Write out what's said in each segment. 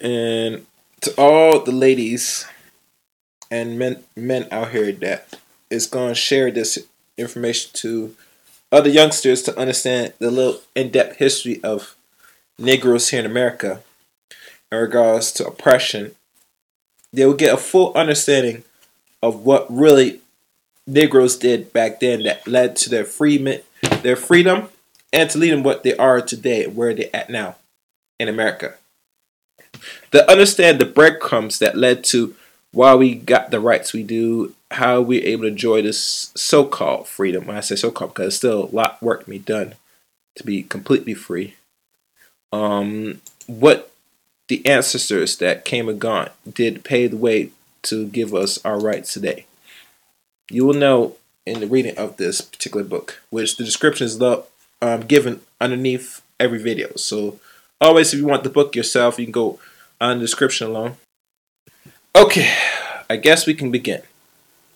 And to all the ladies and men men out here that is gonna share this information to other youngsters to understand the little in-depth history of Negroes here in America in regards to oppression, they will get a full understanding of what really Negroes did back then that led to their freedom, their freedom, and to lead them what they are today, where they're at now in America. To understand the breadcrumbs that led to why we got the rights we do, how we're able to enjoy this so-called freedom. When I say so-called, because there's still a lot of work to be done to be completely free. Um, what the ancestors that came and gone did pave the way to give us our rights today. You will know in the reading of this particular book, which the description is um, given underneath every video. So always, if you want the book yourself, you can go on the description alone. Okay, I guess we can begin.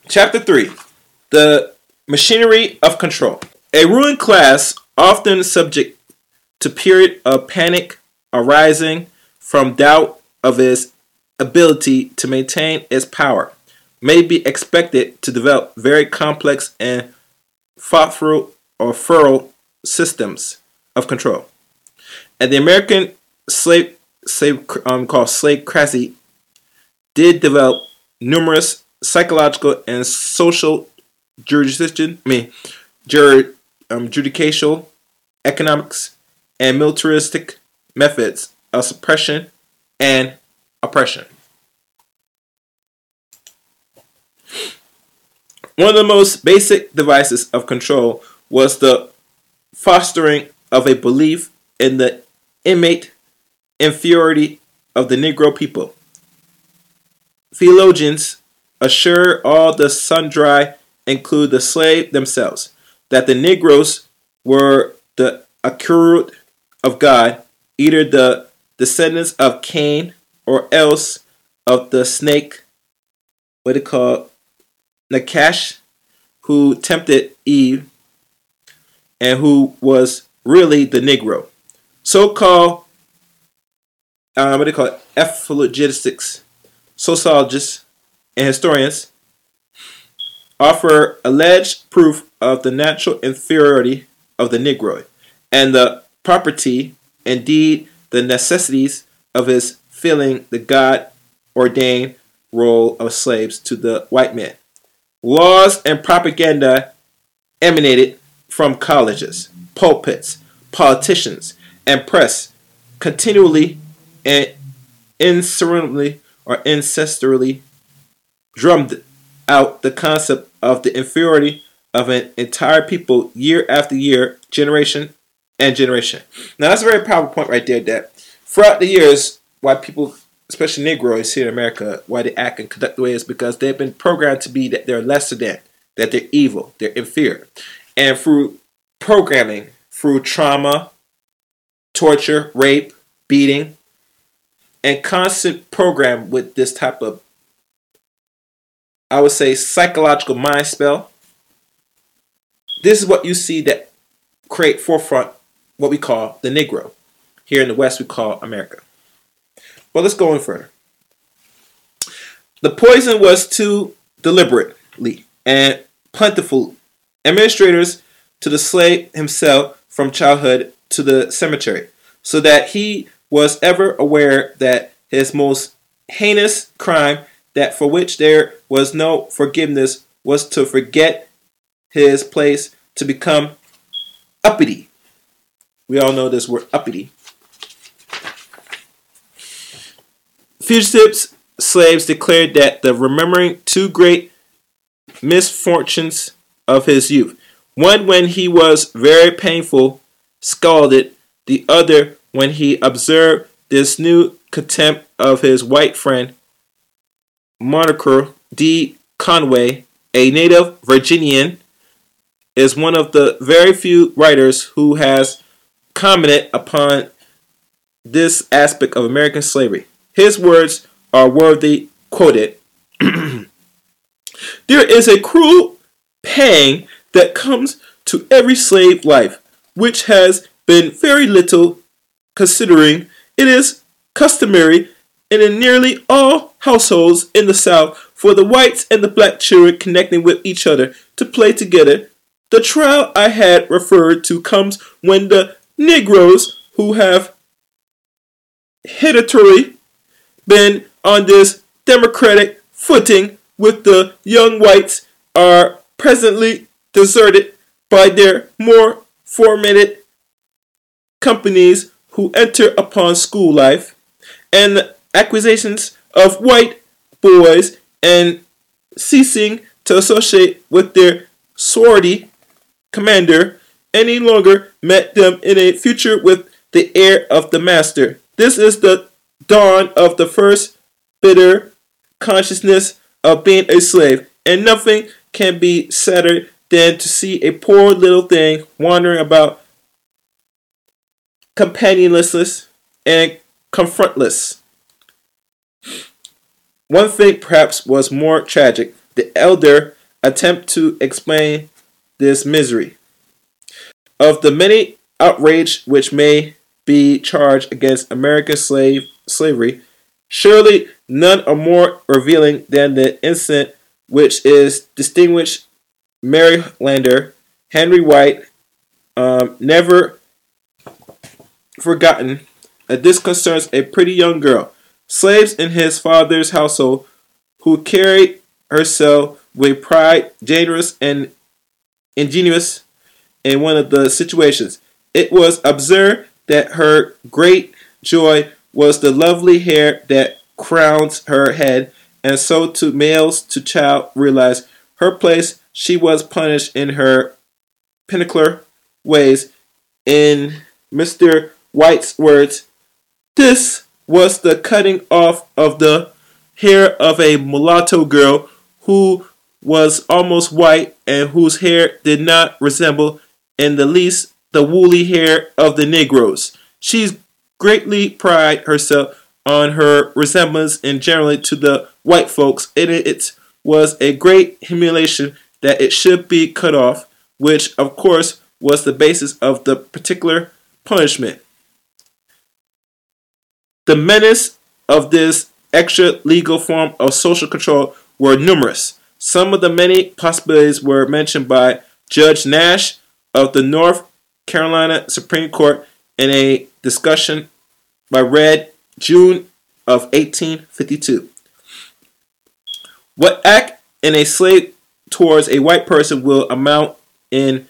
Chapter 3 The Machinery of Control. A ruling class, often subject to period of panic arising from doubt of its ability to maintain its power, may be expected to develop very complex and thoughtful or thorough systems of control. And the American slave, slave um, called slavocracy did develop numerous psychological and social jurisdiction, I mean, jur, um, judicial, economics, and militaristic methods of suppression and oppression. One of the most basic devices of control was the fostering of a belief in the innate inferiority of the Negro people. Theologians assure all the sundry, include the slave themselves, that the Negroes were the accrued of God, either the descendants of Cain or else of the snake, what they call Nakash, who tempted Eve and who was really the Negro. So-called, um, what they call it, sociologists, and historians offer alleged proof of the natural inferiority of the Negro and the property, indeed the necessities of his filling the God ordained role of slaves to the white man. Laws and propaganda emanated from colleges, pulpits, politicians, and press continually and insurmountably or ancestrally drummed out the concept of the inferiority of an entire people year after year, generation and generation. Now that's a very powerful point right there that throughout the years, why people, especially Negroes here in America, why they act and conduct the way is because they've been programmed to be that they're lesser than, that they're evil, they're inferior. And through programming, through trauma, torture, rape, beating, and constant program with this type of, I would say, psychological mind spell. This is what you see that create forefront what we call the Negro. Here in the West, we call America. Well, let's go on further. The poison was too deliberately and plentiful. Administrators to the slave himself from childhood to the cemetery, so that he was ever aware that his most heinous crime, that for which there was no forgiveness, was to forget his place, to become uppity. We all know this word uppity. Fugitives, slaves declared that the remembering two great misfortunes of his youth, one when he was very painful, scalded, the other when he observed this new contempt of his white friend, Moncure D. Conway, a native Virginian, is one of the very few writers who has commented upon this aspect of American slavery. His words are worthy quoted. there is a cruel pang that comes to every slave life, which has been very little considering it is customary in nearly all households in the South for the whites and the black children connecting with each other to play together. The trial I had referred to comes when the Negroes who have hitherto been on this democratic footing with the young whites are presently deserted by their more formatted companies who enter upon school life and the acquisitions of white boys and ceasing to associate with their swarthy commander any longer met them in a future with the heir of the master. This is the dawn of the first bitter consciousness of being a slave, and nothing can be sadder than to see a poor little thing wandering about companionless and confrontless. One thing perhaps was more tragic the elder attempt to explain this misery. Of the many outrage which may be charged against American slave slavery, surely none are more revealing than the incident which is distinguished Marylander Henry White um, never forgotten that this concerns a pretty young girl, slaves in his father's household, who carried herself with pride, generous and ingenuous in one of the situations. It was observed that her great joy was the lovely hair that crowns her head, and so to males to child realized her place she was punished in her pinnacular ways. In Mr. White's words, this was the cutting off of the hair of a mulatto girl who was almost white and whose hair did not resemble in the least the woolly hair of the Negroes. She greatly pride herself on her resemblance in generally to the white folks. It, it was a great humiliation that it should be cut off, which of course was the basis of the particular punishment. The menace of this extra legal form of social control were numerous. Some of the many possibilities were mentioned by Judge Nash of the North Carolina Supreme Court in a discussion by Red June of 1852. What act in a slave towards a white person will amount in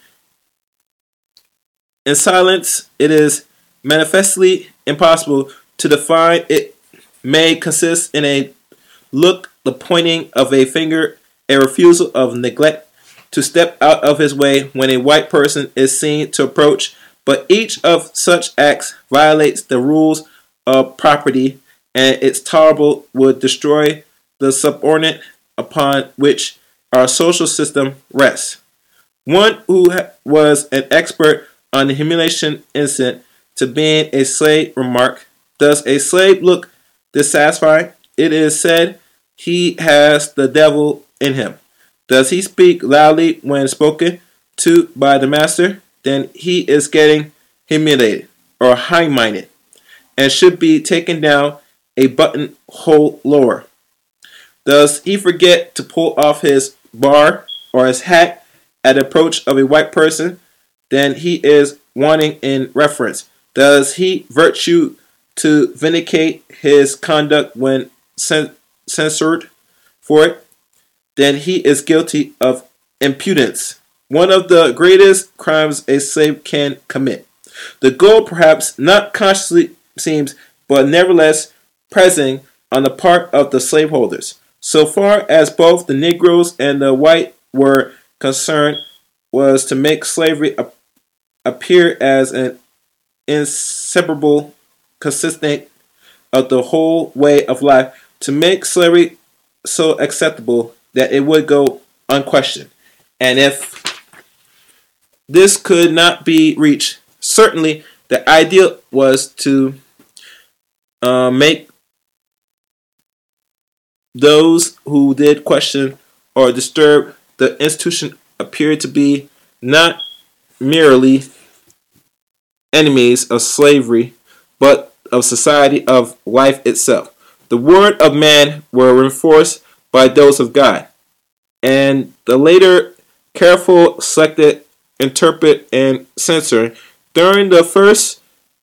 in silence it is manifestly impossible to define it may consist in a look the pointing of a finger a refusal of neglect to step out of his way when a white person is seen to approach but each of such acts violates the rules of property and its tolerable would destroy the subordinate upon which our social system rests. One who was an expert on the humiliation incident to being a slave remarked, Does a slave look dissatisfied? It is said he has the devil in him. Does he speak loudly when spoken to by the master? Then he is getting humiliated or high minded and should be taken down a button hole lower. Does he forget to pull off his bar or his hat at approach of a white person? Then he is wanting in reference. Does he virtue to vindicate his conduct when censored for it? Then he is guilty of impudence, one of the greatest crimes a slave can commit. The goal, perhaps not consciously seems, but nevertheless present on the part of the slaveholders. So far as both the Negroes and the white were concerned, was to make slavery appear as an inseparable consistent of the whole way of life, to make slavery so acceptable that it would go unquestioned. And if this could not be reached, certainly the ideal was to uh, make those who did question or disturb the institution appear to be not merely enemies of slavery, but of society of life itself. the word of man were reinforced by those of God, and the later careful, selected, interpret, and censor during the first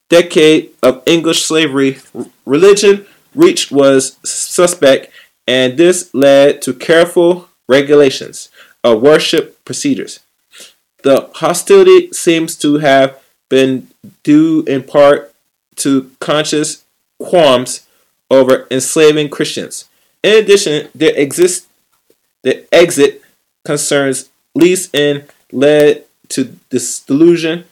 decade of English slavery, religion reach was suspect, and this led to careful regulations of worship procedures. The hostility seems to have been due in part to conscious qualms over enslaving Christians. In addition, there exists the exit concerns least in led to this delusion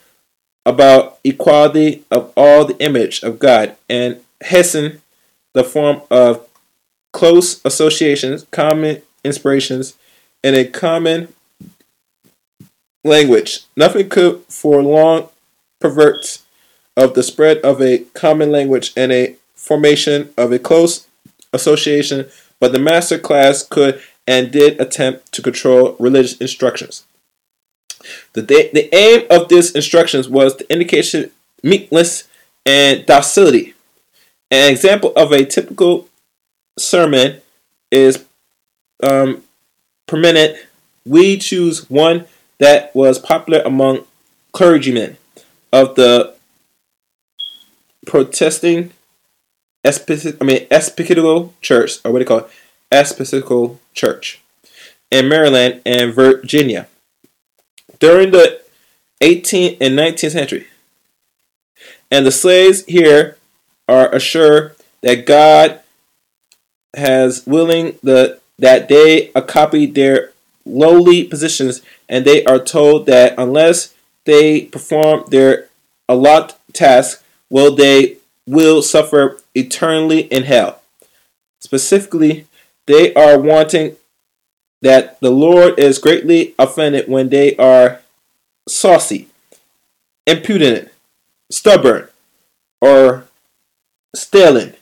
about equality of all the image of God and Hessen, the form of close associations, common inspirations, and a common language. Nothing could for long pervert of the spread of a common language and a formation of a close association, but the master class could and did attempt to control religious instructions. The, the aim of these instructions was the indication meekness and docility. An example of a typical sermon is um, permanent. We choose one that was popular among clergymen of the protesting I mean Episcopal Church, or what do you call it, Episcopal Church in Maryland and Virginia during the 18th and 19th century. And the slaves here are assured that God has willing the that they copy their lowly positions and they are told that unless they perform their allotted task will they will suffer eternally in hell. Specifically, they are wanting that the Lord is greatly offended when they are saucy, impudent, stubborn, or stealing,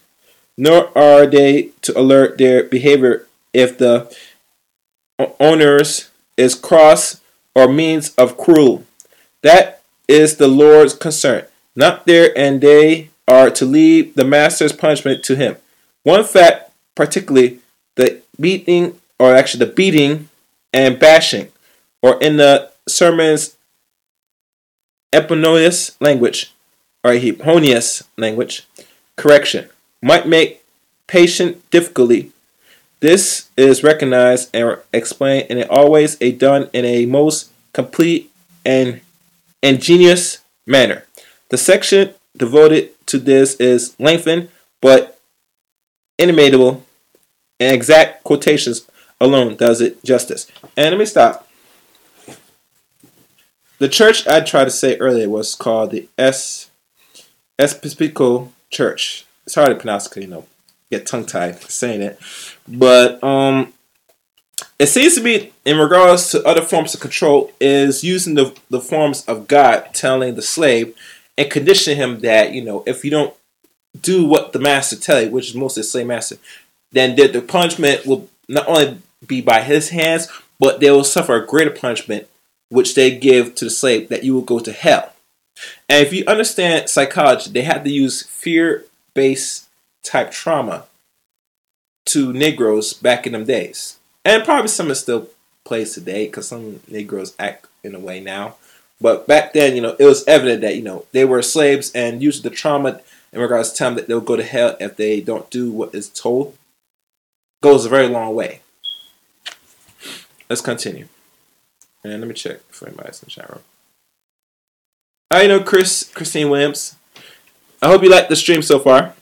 nor are they to alert their behavior if the owners is cross or means of cruel. That is the Lord's concern, not there, and they are to leave the master's punishment to him. One fact, particularly the beating or actually the beating and bashing, or in the sermon's eponymous language, or Eponymous language, correction, might make patient difficulty. This is recognized and explained, and it always a done in a most complete and ingenious manner. The section devoted to this is lengthened, but inimitable and exact quotations alone does it justice. And let me stop. The church I tried to say earlier was called the S. Episcopal Church. It's hard to pronounce because you know get tongue tied saying it, but um, it seems to be in regards to other forms of control is using the the forms of God telling the slave and conditioning him that you know if you don't do what the master tell you, which is mostly the slave master, then the, the punishment will not only be by his hands, but they will suffer a greater punishment, which they give to the slave, that you will go to hell. And if you understand psychology, they had to use fear based type trauma to Negroes back in them days. And probably some is still plays today because some Negroes act in a way now. But back then, you know, it was evident that, you know, they were slaves and usually the trauma in regards to time that they'll go to hell if they don't do what is told goes a very long way. Let's continue. And let me check for anybody's in the chat room. I know Chris, Christine Williams. I hope you like the stream so far.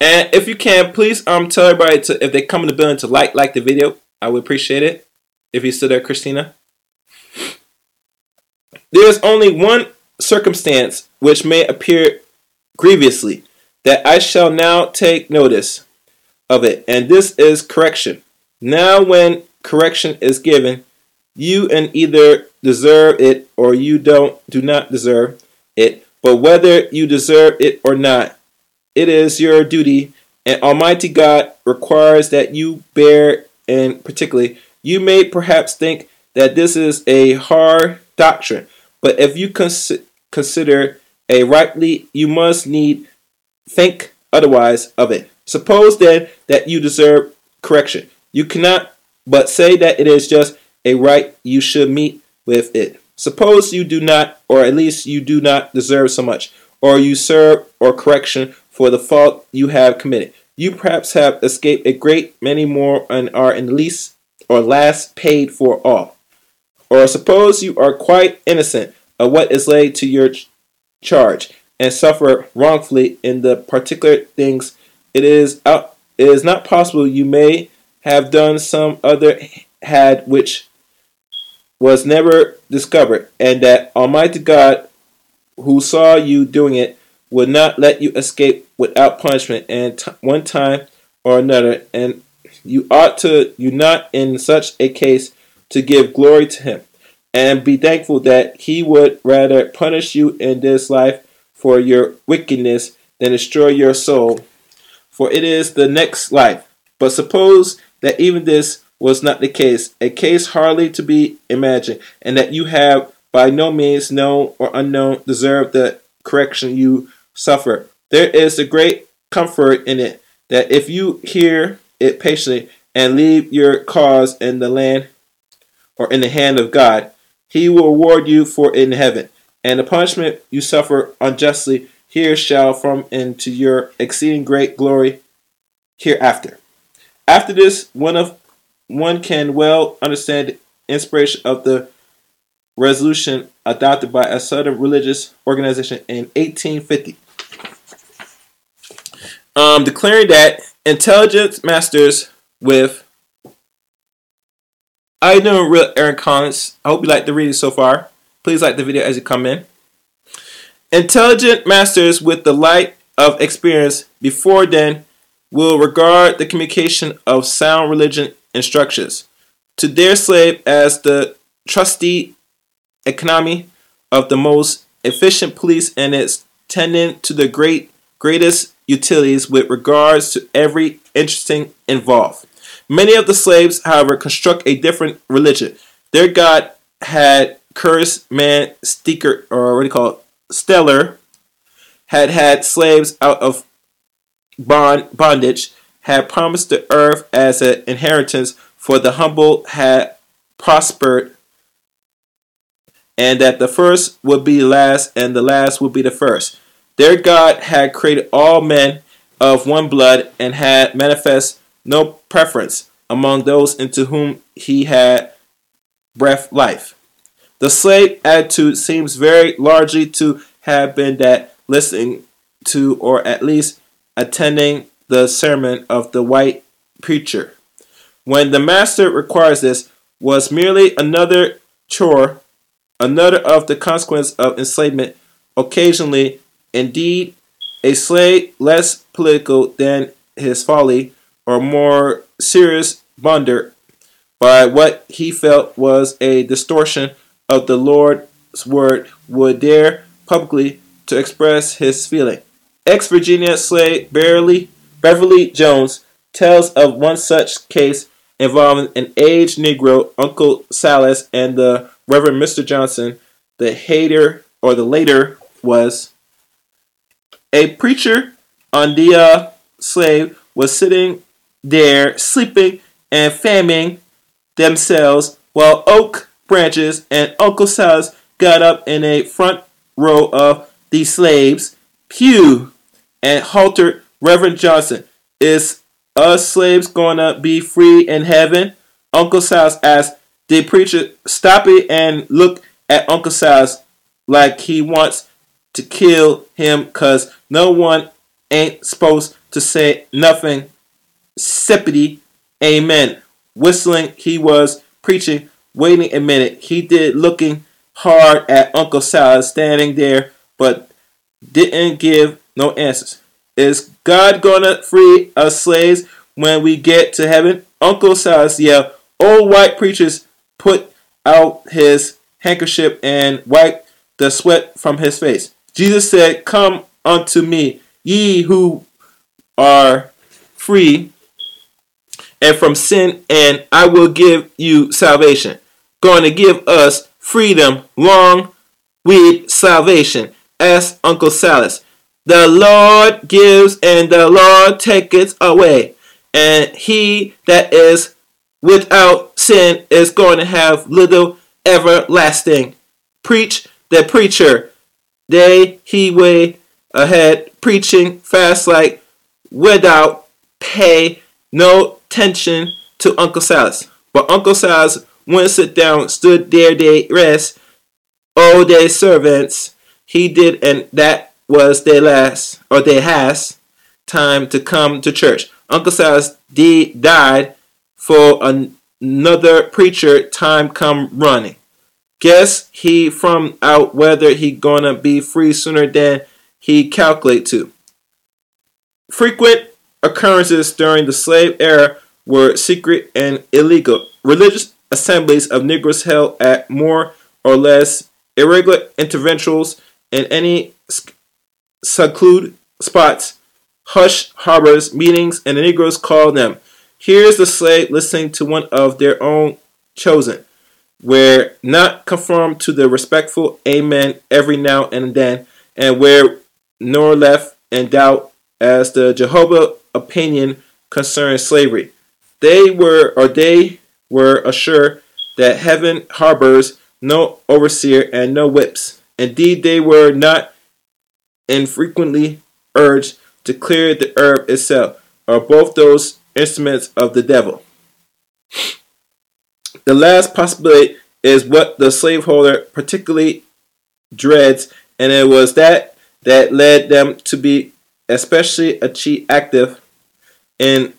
And if you can, please um tell everybody to if they come in the building to like like the video. I would appreciate it. If you're still there, Christina. There's only one circumstance which may appear grievously that I shall now take notice of it, and this is correction. Now, when correction is given, you and either deserve it or you don't do not deserve it. But whether you deserve it or not, it is your duty, and Almighty God requires that you bear. And particularly, you may perhaps think that this is a hard doctrine, but if you cons- consider a rightly, you must need think otherwise of it. Suppose then that you deserve correction. You cannot but say that it is just a right you should meet with it. Suppose you do not, or at least you do not deserve so much, or you serve or correction for the fault you have committed. You perhaps have escaped a great many more and are in the least or last paid for all. Or suppose you are quite innocent of what is laid to your charge and suffer wrongfully in the particular things. It is out it is not possible you may have done some other had which was never discovered, and that Almighty God, who saw you doing it, would not let you escape without punishment and t- one time or another, and you ought to you not in such a case to give glory to him. And be thankful that he would rather punish you in this life for your wickedness than destroy your soul. For it is the next life. But suppose that even this was not the case, a case hardly to be imagined, and that you have by no means known or unknown deserved the correction you suffer. There is a great comfort in it that if you hear it patiently and leave your cause in the land or in the hand of God, he will reward you for in heaven. And the punishment you suffer unjustly here shall from into your exceeding great glory hereafter. After this, one of one can well understand the inspiration of the resolution adopted by a southern religious organization in 1850, um, declaring that intelligence masters with I know real Aaron Collins. I hope you like the reading so far. Please like the video as you come in. Intelligent masters with the light of experience before then will regard the communication of sound religion instructions to their slave as the trusty economy of the most efficient police and its tending to the great greatest utilities with regards to every interesting involved. Many of the slaves, however, construct a different religion. Their god had cursed man sticker or what do you call it? Stellar had had slaves out of bond, bondage had promised the earth as an inheritance for the humble had prospered and that the first would be last and the last would be the first their god had created all men of one blood and had manifest no preference among those into whom he had breath life the slave attitude seems very largely to have been that listening to or at least attending the sermon of the white preacher. When the master requires this, was merely another chore, another of the consequence of enslavement, occasionally, indeed, a slave less political than his folly, or more serious blunder by what he felt was a distortion of the Lord's word, would dare publicly to express his feeling. Ex Virginia slave Beverly, Beverly Jones tells of one such case involving an aged Negro, Uncle Silas, and the Reverend Mr. Johnson. The hater or the later was a preacher on the uh, slave was sitting there sleeping and fanning themselves while oak branches and Uncle Silas got up in a front row of the slaves Pew and haltered Reverend Johnson. Is us slaves gonna be free in heaven? Uncle Silas asked. The preacher stop it and look at Uncle Silas like he wants to kill him cause no one ain't supposed to say nothing. Sippity, amen. Whistling, he was preaching, waiting a minute. He did looking hard at Uncle Silas standing there, but didn't give no answers. Is God gonna free us slaves when we get to heaven? Uncle Silas yelled. Old white preachers put out his handkerchief and wiped the sweat from his face. Jesus said, Come unto me, ye who are free and from sin, and I will give you salvation. Going to give us freedom long with salvation asked Uncle Silas. The Lord gives and the Lord taketh away. And he that is without sin is going to have little everlasting. Preach the preacher. They he way ahead preaching fast like without pay no attention to Uncle Silas. But Uncle Silas wouldn't sit down, stood there they rest. all they servants. He did, and that was their last, or their has, time to come to church. Uncle Silas D died for another preacher time come running. Guess he from out whether he gonna be free sooner than he calculate to. Frequent occurrences during the slave era were secret and illegal. Religious assemblies of Negroes held at more or less irregular intervals in any secluded spots, hush harbors, meetings, and the Negroes called them. Here's the slave listening to one of their own chosen, where not conform to the respectful amen every now and then, and where nor left in doubt as the Jehovah opinion concerning slavery. They were or they were assured that heaven harbors no overseer and no whips. Indeed, they were not infrequently urged to clear the herb itself, or both those instruments of the devil. The last possibility is what the slaveholder particularly dreads, and it was that that led them to be especially active in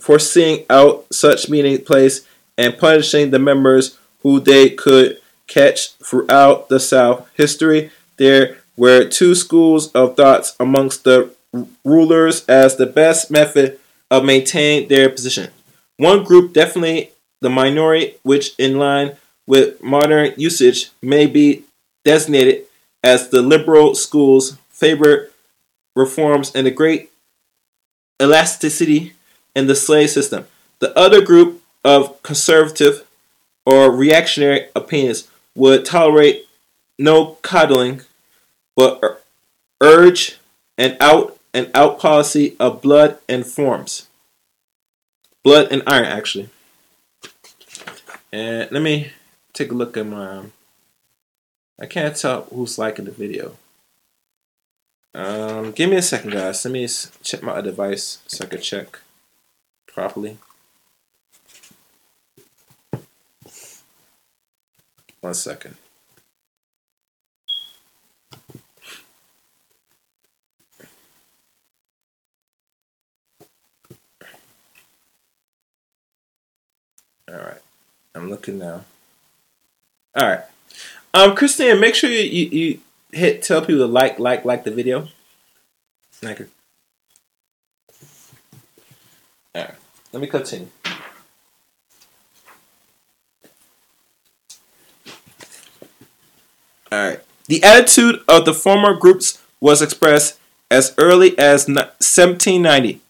foreseeing out such meeting place and punishing the members who they could catch throughout the South. History there were two schools of thoughts amongst the rulers as the best method of maintaining their position. One group, definitely the minority, which in line with modern usage may be designated as the liberal schools, favor reforms and the great elasticity in the slave system. The other group of conservative or reactionary opinions would tolerate no coddling, but urge an out and out policy of blood and forms. Blood and iron, actually. And let me take a look at my. Um, I can't tell who's liking the video. Um, give me a second, guys. Let me check my device so I can check properly. One second. All right, I'm looking now. All right, um, Christine, make sure you, you, you hit tell people to like like like the video. Like it. All right, let me continue. All right. The attitude of the former groups was expressed as early as 1790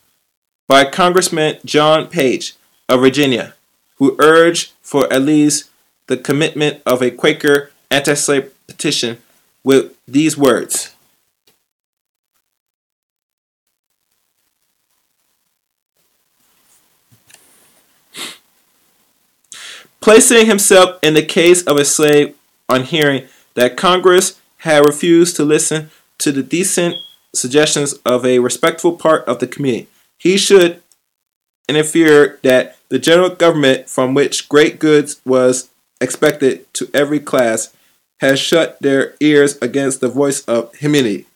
by Congressman John Page of Virginia, who urged for at least the commitment of a Quaker anti slave petition with these words. Placing himself in the case of a slave on hearing that Congress had refused to listen to the decent suggestions of a respectful part of the community, he should interfere that the general government from which great goods was expected to every class has shut their ears against the voice of humanity.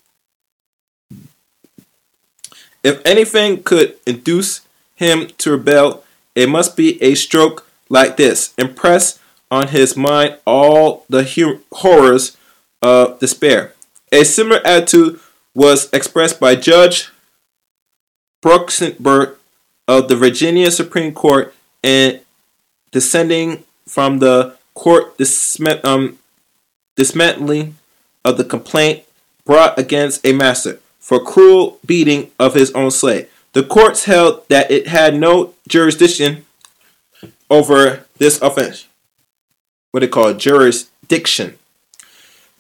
If anything could induce him to rebel, it must be a stroke like this. Impress on his mind all the horrors of despair. A similar attitude was expressed by Judge Brockenbrough of the Virginia Supreme Court in descending from the court dismiss, um, dismantling of the complaint brought against a master for cruel beating of his own slave. The courts held that it had no jurisdiction over this offense. What they call jurisdiction.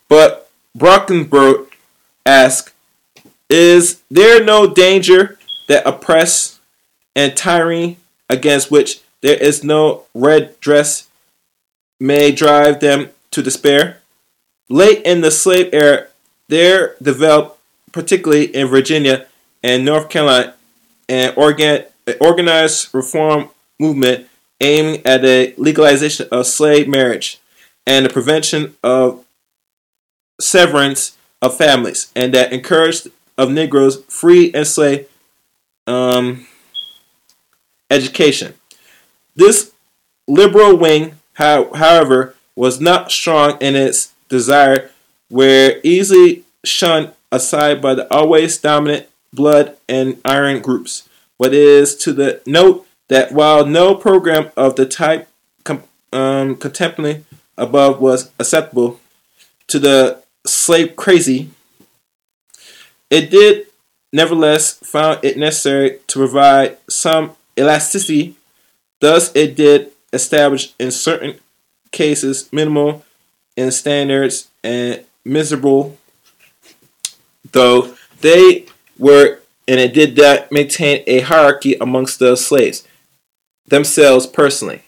But Brockenbrough asked, Is there no danger that oppress and tyranny against which there is no red dress may drive them to despair? Late in the slave era, there developed, particularly in Virginia and North Carolina, an organ, organized reform movement aiming at the legalization of slave marriage and the prevention of severance of families, and that encouraged of Negroes free and slave um, education. This liberal wing, however, was not strong in its desire, were easily shunned aside by the always dominant blood and iron groups. What is to the note that while no program of the type com- um, contemplated above was acceptable to the slavocracy, it did nevertheless found it necessary to provide some elasticity. Thus, it did establish in certain cases minimal in standards and miserable, though they were, and it did that maintain a hierarchy amongst the slaves themselves personally.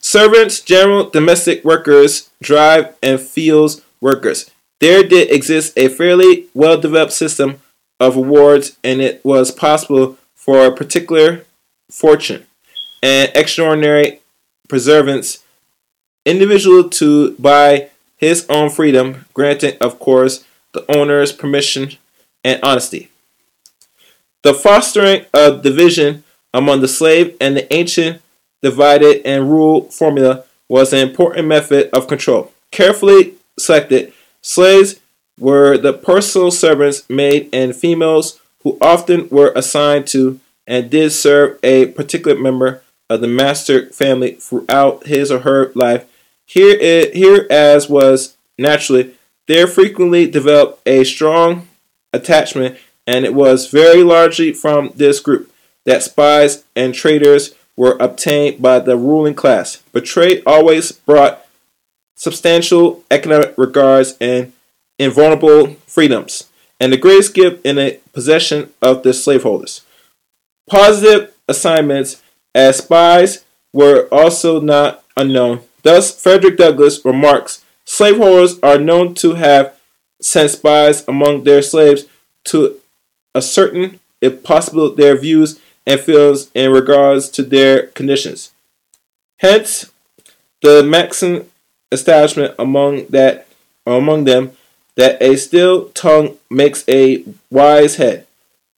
Servants, general domestic workers, drive and fields workers. There did exist a fairly well developed system of awards, and it was possible for a particular fortune and extraordinary preservance individual to buy his own freedom, granting, of course, the owner's permission and honesty. The fostering of division among the slave and the ancient divided and rule formula was an important method of control. Carefully selected, slaves were the personal servants, made and females who often were assigned to and did serve a particular member of the master family throughout his or her life here, it, here as was naturally, there frequently developed a strong attachment, and it was very largely from this group that spies and traitors were obtained by the ruling class. But trade always brought substantial economic regards and invulnerable freedoms, and the greatest gift in the possession of the slaveholders. Positive assignments as spies were also not unknown Thus, Frederick Douglass remarks slaveholders are known to have sent spies among their slaves to ascertain, if possible, their views and feelings in regards to their conditions. Hence, the maxim establishment among that among them that a still tongue makes a wise head.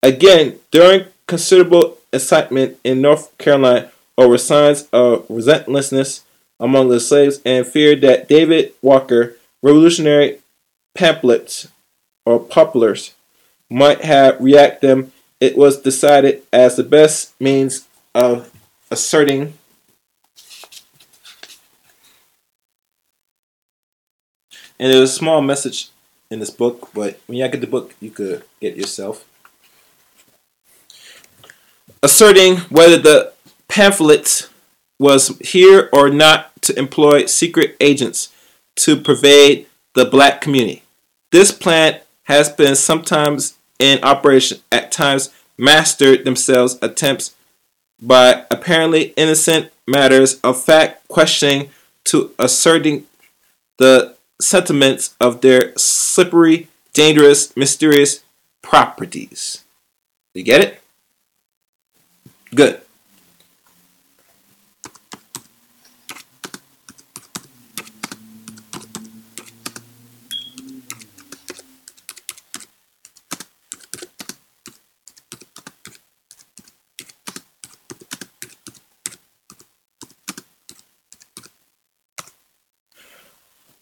Again, during considerable excitement in North Carolina over signs of relentlessness among the slaves and feared that David Walker revolutionary pamphlets or poplars might have react them, it was decided as the best means of asserting and there's a small message in this book, but when you get the book, you could get yourself. Asserting whether the pamphlets was here or not to employ secret agents to pervade the black community. This plan has been sometimes in operation, at times mastered themselves attempts by apparently innocent matters of fact questioning to asserting the sentiments of their slippery, dangerous, mysterious properties. You get it? Good.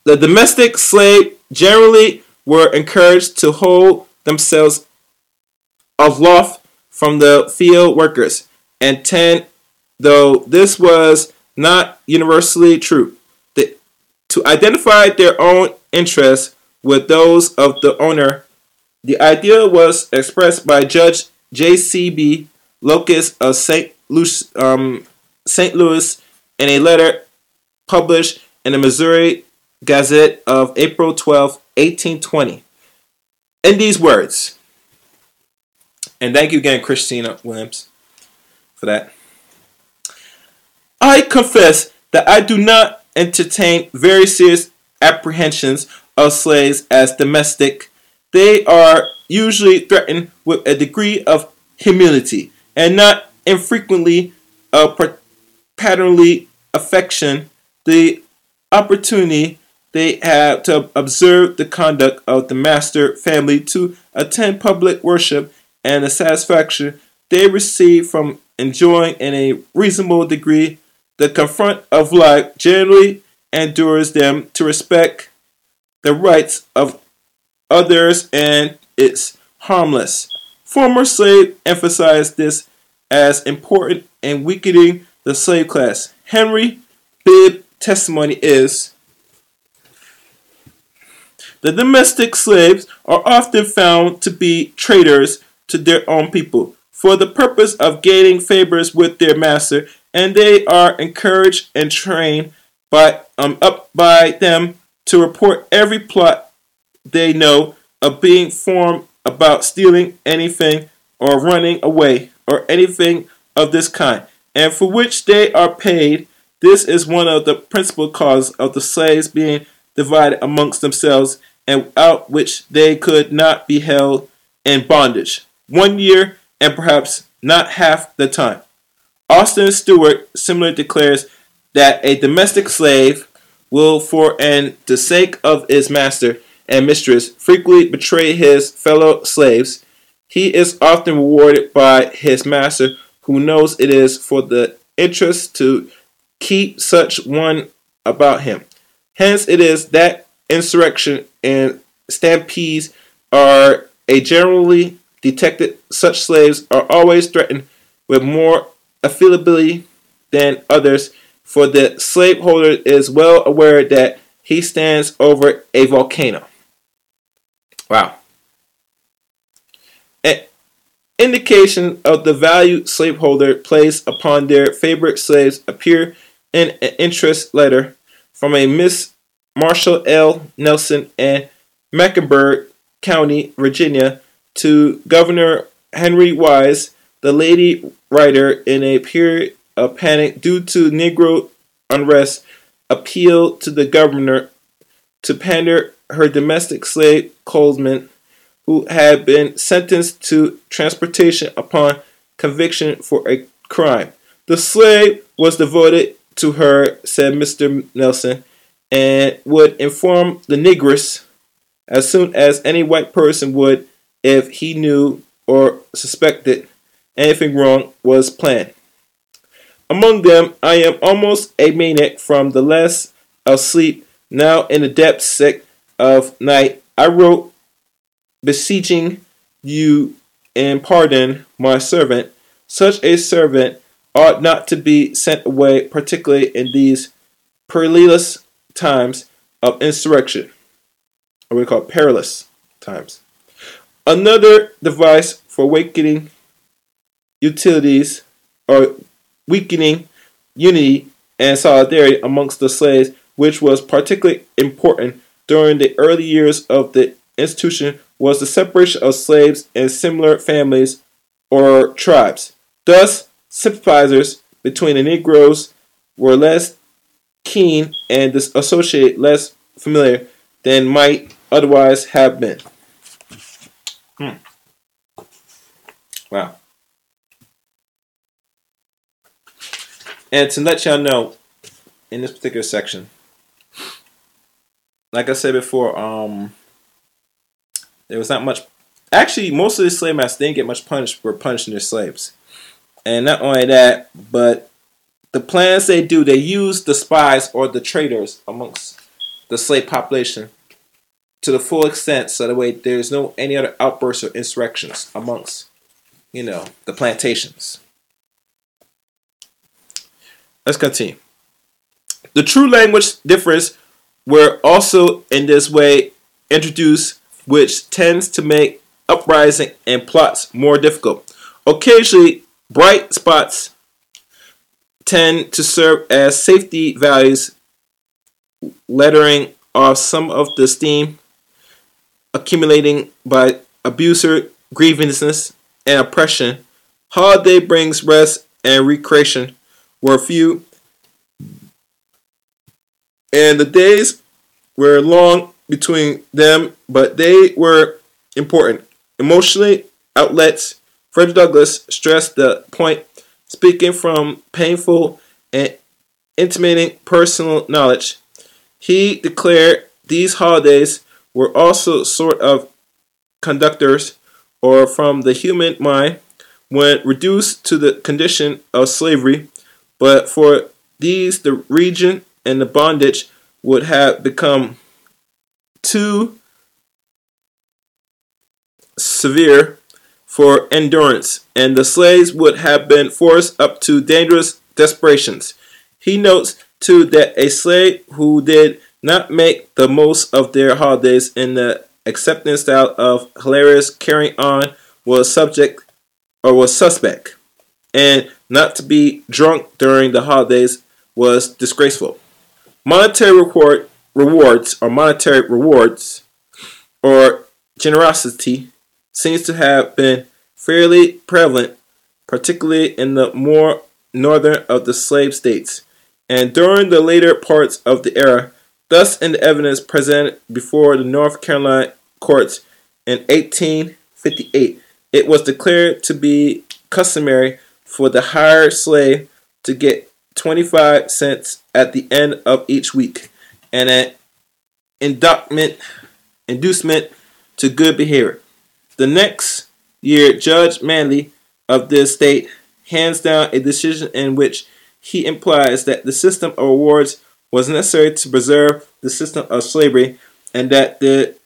The domestic slave generally were encouraged to hold themselves aloft from the field workers, and ten, though this was not universally true, the, to identify their own interests with those of the owner. The idea was expressed by Judge J.C.B. Lucas of St. Louis, um, St. Louis in a letter published in the Missouri Gazette of April 12, 1820. in these words. And thank you again, Christina Williams, for that. I confess that I do not entertain very serious apprehensions of slaves as domestic. They are usually threatened with a degree of humility and not infrequently a paternally affection. The opportunity they have to observe the conduct of the master family, to attend public worship, and the satisfaction they receive from enjoying in a reasonable degree the confront of life generally endures them to respect the rights of others and it's harmless. Former slave emphasized this as important in weakening the slave class. Henry Bibb testimony is the domestic slaves are often found to be traitors to their own people for the purpose of gaining favors with their master, and they are encouraged and trained by um, up by them to report every plot they know of being formed about stealing anything or running away or anything of this kind, and for which they are paid. This is one of the principal causes of the slaves being divided amongst themselves, and without which they could not be held in bondage. One year and perhaps not half the time. Austin Steward similarly declares that a domestic slave will, for and the sake of his master and mistress, frequently betray his fellow slaves. He is often rewarded by his master, who knows it is for the interest to keep such one about him. Hence, it is that insurrection and stampedes are a generally detected. Such slaves are always threatened with more affiliability than others for the slaveholder is well aware that he stands over a volcano. Wow. An indication of the value slaveholder placed upon their favorite slaves appear in an interest letter from a Miss Marshall L. Nelson and Mecklenburg County, Virginia, to Governor Henry Wise, the lady writer in a period of panic due to Negro unrest appealed to the governor to pander her domestic slave Coleman, who had been sentenced to transportation upon conviction for a crime. The slave was devoted to her, said Mr. Nelson, and would inform the negress as soon as any white person would if he knew or suspected anything wrong was planned. Among them, I am almost a maniac from the less of sleep, now in the depths sick of night. I wrote, beseeching you and pardon my servant. Such a servant ought not to be sent away, particularly in these perilous times of insurrection, or we call perilous times. Another device for awakening utilities or weakening unity and solidarity amongst the slaves, which was particularly important during the early years of the institution, was the separation of slaves and similar families or tribes. Thus, sympathizers between the Negroes were less keen and associate less familiar than might otherwise have been. Hmm. Wow. And to let y'all know, in this particular section, like I said before, um, there was not much. Actually, most of the slave masters didn't get much punished. Were punishing their slaves, and not only that, but the plans they do, they use the spies or the traitors amongst the slave population to the full extent, so that way there's no any other outbursts or insurrections amongst, you know, the plantations. Let's continue. The true language difference were also in this way introduced, which tends to make uprising and plots more difficult. Occasionally, bright spots tend to serve as safety values, lettering off some of the steam accumulating by abuser, grievances, and oppression, holiday brings rest and recreation were few, and the days were long between them, but they were important. Emotionally, outlets. Frederick Douglass stressed the point, speaking from painful and intimating personal knowledge. He declared these holidays were also sort of conductors or from the human mind when reduced to the condition of slavery, but for these the region and the bondage would have become too severe for endurance, and the slaves would have been forced up to dangerous desperations. He notes, too, that a slave who did not make the most of their holidays in the acceptance style of hilarious carrying on was subject or was suspect, and not to be drunk during the holidays was disgraceful. Monetary reward, rewards or monetary rewards or generosity seems to have been fairly prevalent, particularly in the more northern of the slave states, and during the later parts of the era. Thus, in the evidence presented before the North Carolina courts in 1858, it was declared to be customary for the hired slave to get 25 cents at the end of each week and an inducement, inducement to good behavior. The next year, Judge Manly of this state hands down a decision in which he implies that the system of awards was necessary to preserve the system of slavery and that the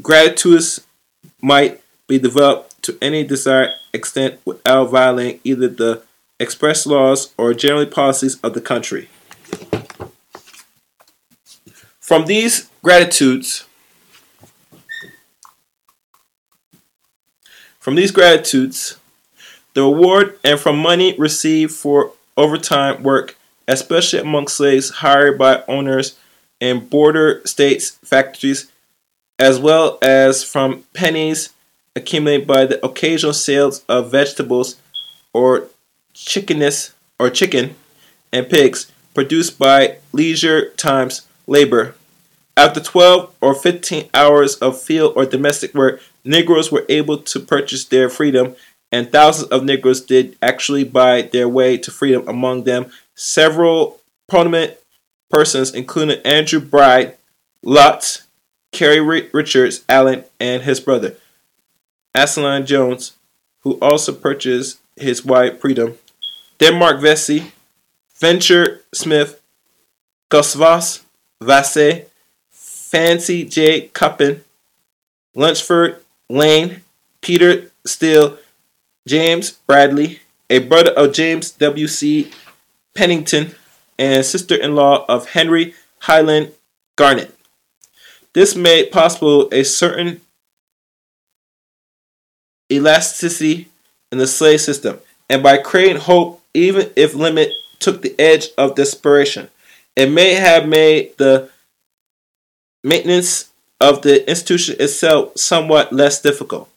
gratuitous might be developed to any desired extent without violating either the express laws or general policies of the country. From these gratitudes, from these gratitudes, the reward and from money received for overtime work, especially among slaves hired by owners in border states factories, as well as from pennies accumulated by the occasional sales of vegetables or chickeness or chicken and pigs produced by leisure times labor. After 12 or 15 hours of field or domestic work, Negroes were able to purchase their freedom, and thousands of Negroes did actually buy their way to freedom. Among them, several prominent persons, including Andrew Bride, Lotz, Carrie Richards Allen, and his brother. Absalom Jones, who also purchased his wife freedom, Denmark Vesey, Venture Smith, Gustavus Vassa, Fancy J. Cuppin, Lunsford Lane, Peter Steele, James Bradley, a brother of James W. C. Pennington, and sister in law of Henry Highland Garnet. This made possible a certain elasticity in the slave system, and by creating hope, even if limit took the edge of desperation, it may have made the maintenance of the institution itself somewhat less difficult.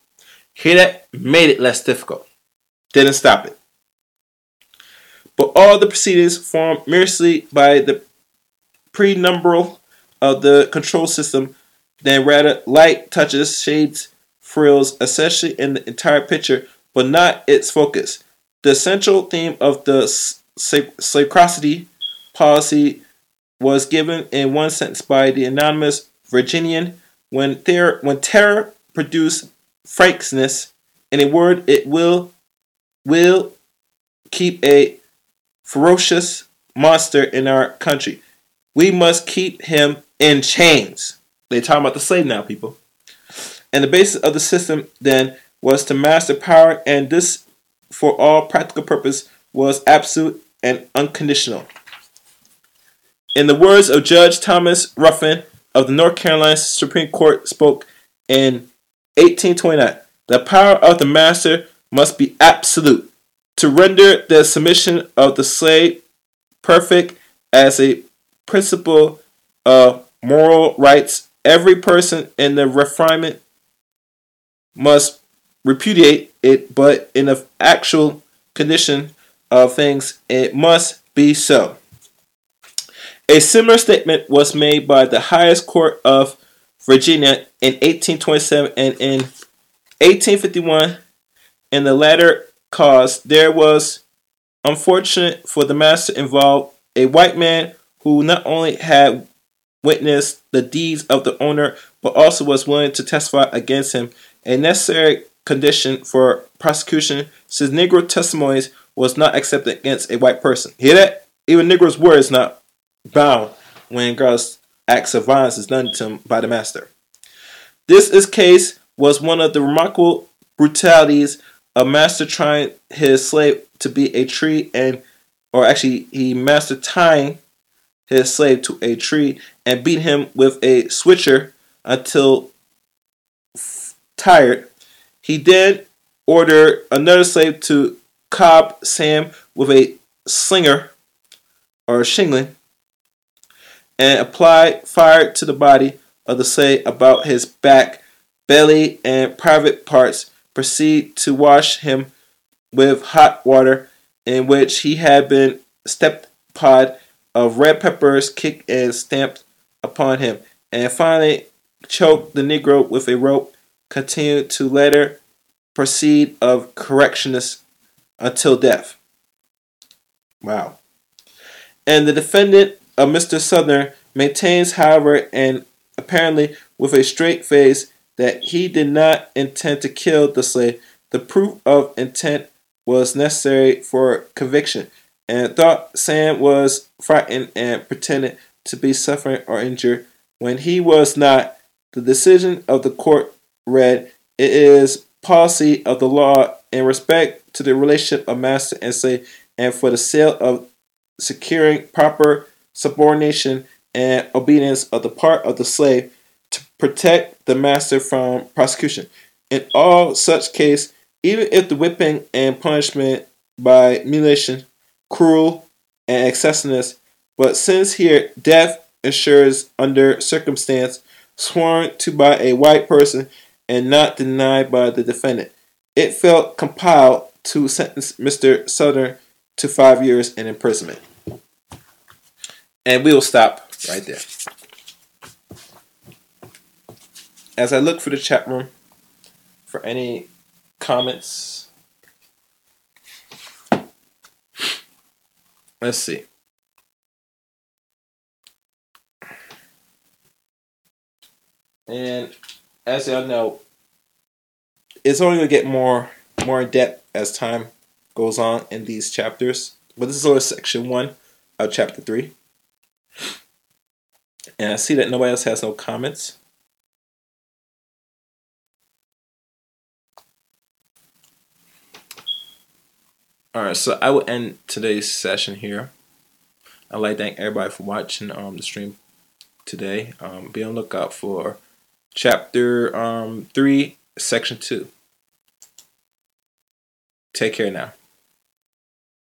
Hear that? Made it less difficult. Didn't stop it. But all the proceedings formed merely by the prenumeral of the control system, then rather light touches, shades, frills essentially in the entire picture, but not its focus. The central theme of the slavocracy policy was given in one sentence by the anonymous Virginian when, ter- when terror produced frankness, in a word, it will will keep a ferocious monster in our country. We must keep him in chains. They talking about the slave now, people. And the basis of the system then was to master power, and this, for all practical purpose, was absolute and unconditional. In the words of Judge Thomas Ruffin of the North Carolina Supreme Court, spoke in 1829, the power of the master must be absolute to render the submission of the slave perfect as a principle of moral rights. Every person in the refinement must repudiate it, but in the actual condition of things, it must be so. A similar statement was made by the highest court of Virginia in 1827 and in 1851. In the latter cause, there was, unfortunate for the master involved, a white man who not only had witnessed the deeds of the owner, but also was willing to testify against him, a necessary condition for prosecution, since Negro testimonies was not accepted against a white person. Hear that? Even Negro's word is not bound when girls acts of violence is done to him by the master. This is case was one of the remarkable brutalities of master trying his slave to be a tree and or actually he master tying his slave to a tree and beat him with a switcher until tired. He then ordered another slave to cob Sam with a slinger or shingling and apply fire to the body of the slave about his back, belly, and private parts. Proceed to wash him with hot water in which he had been stepped pod of red peppers kicked and stamped upon him, and finally choke the Negro with a rope. Continue to later proceed of correctionist until death. Wow. And the defendant of Mr. Southerner maintains, however, and apparently with a straight face, that he did not intend to kill the slave. The proof of intent was necessary for conviction, and thought Sam was frightened and pretended to be suffering or injured when he was not. The decision of the court read, It is policy of the law in respect to the relationship of master and slave, and for the sale of securing proper subordination and obedience of the part of the slave to protect the master from prosecution. In all such case, even if the whipping and punishment by mutilation, cruel and excessiveness, but since here death ensures under circumstance sworn to by a white person and not denied by the defendant, it felt compelled to sentence Mr. Southerner to five years in imprisonment. And we will stop right there. As I look for the chat room for any comments, let's see. And as y'all know, it's only gonna get more more in depth as time goes on in these chapters. But this is only section one of chapter three. And I see that nobody else has no comments. Alright, so I will end today's session here. I'd like to thank everybody for watching um, the stream today. Um, be on lookout for chapter um, 3, section 2. Take care now.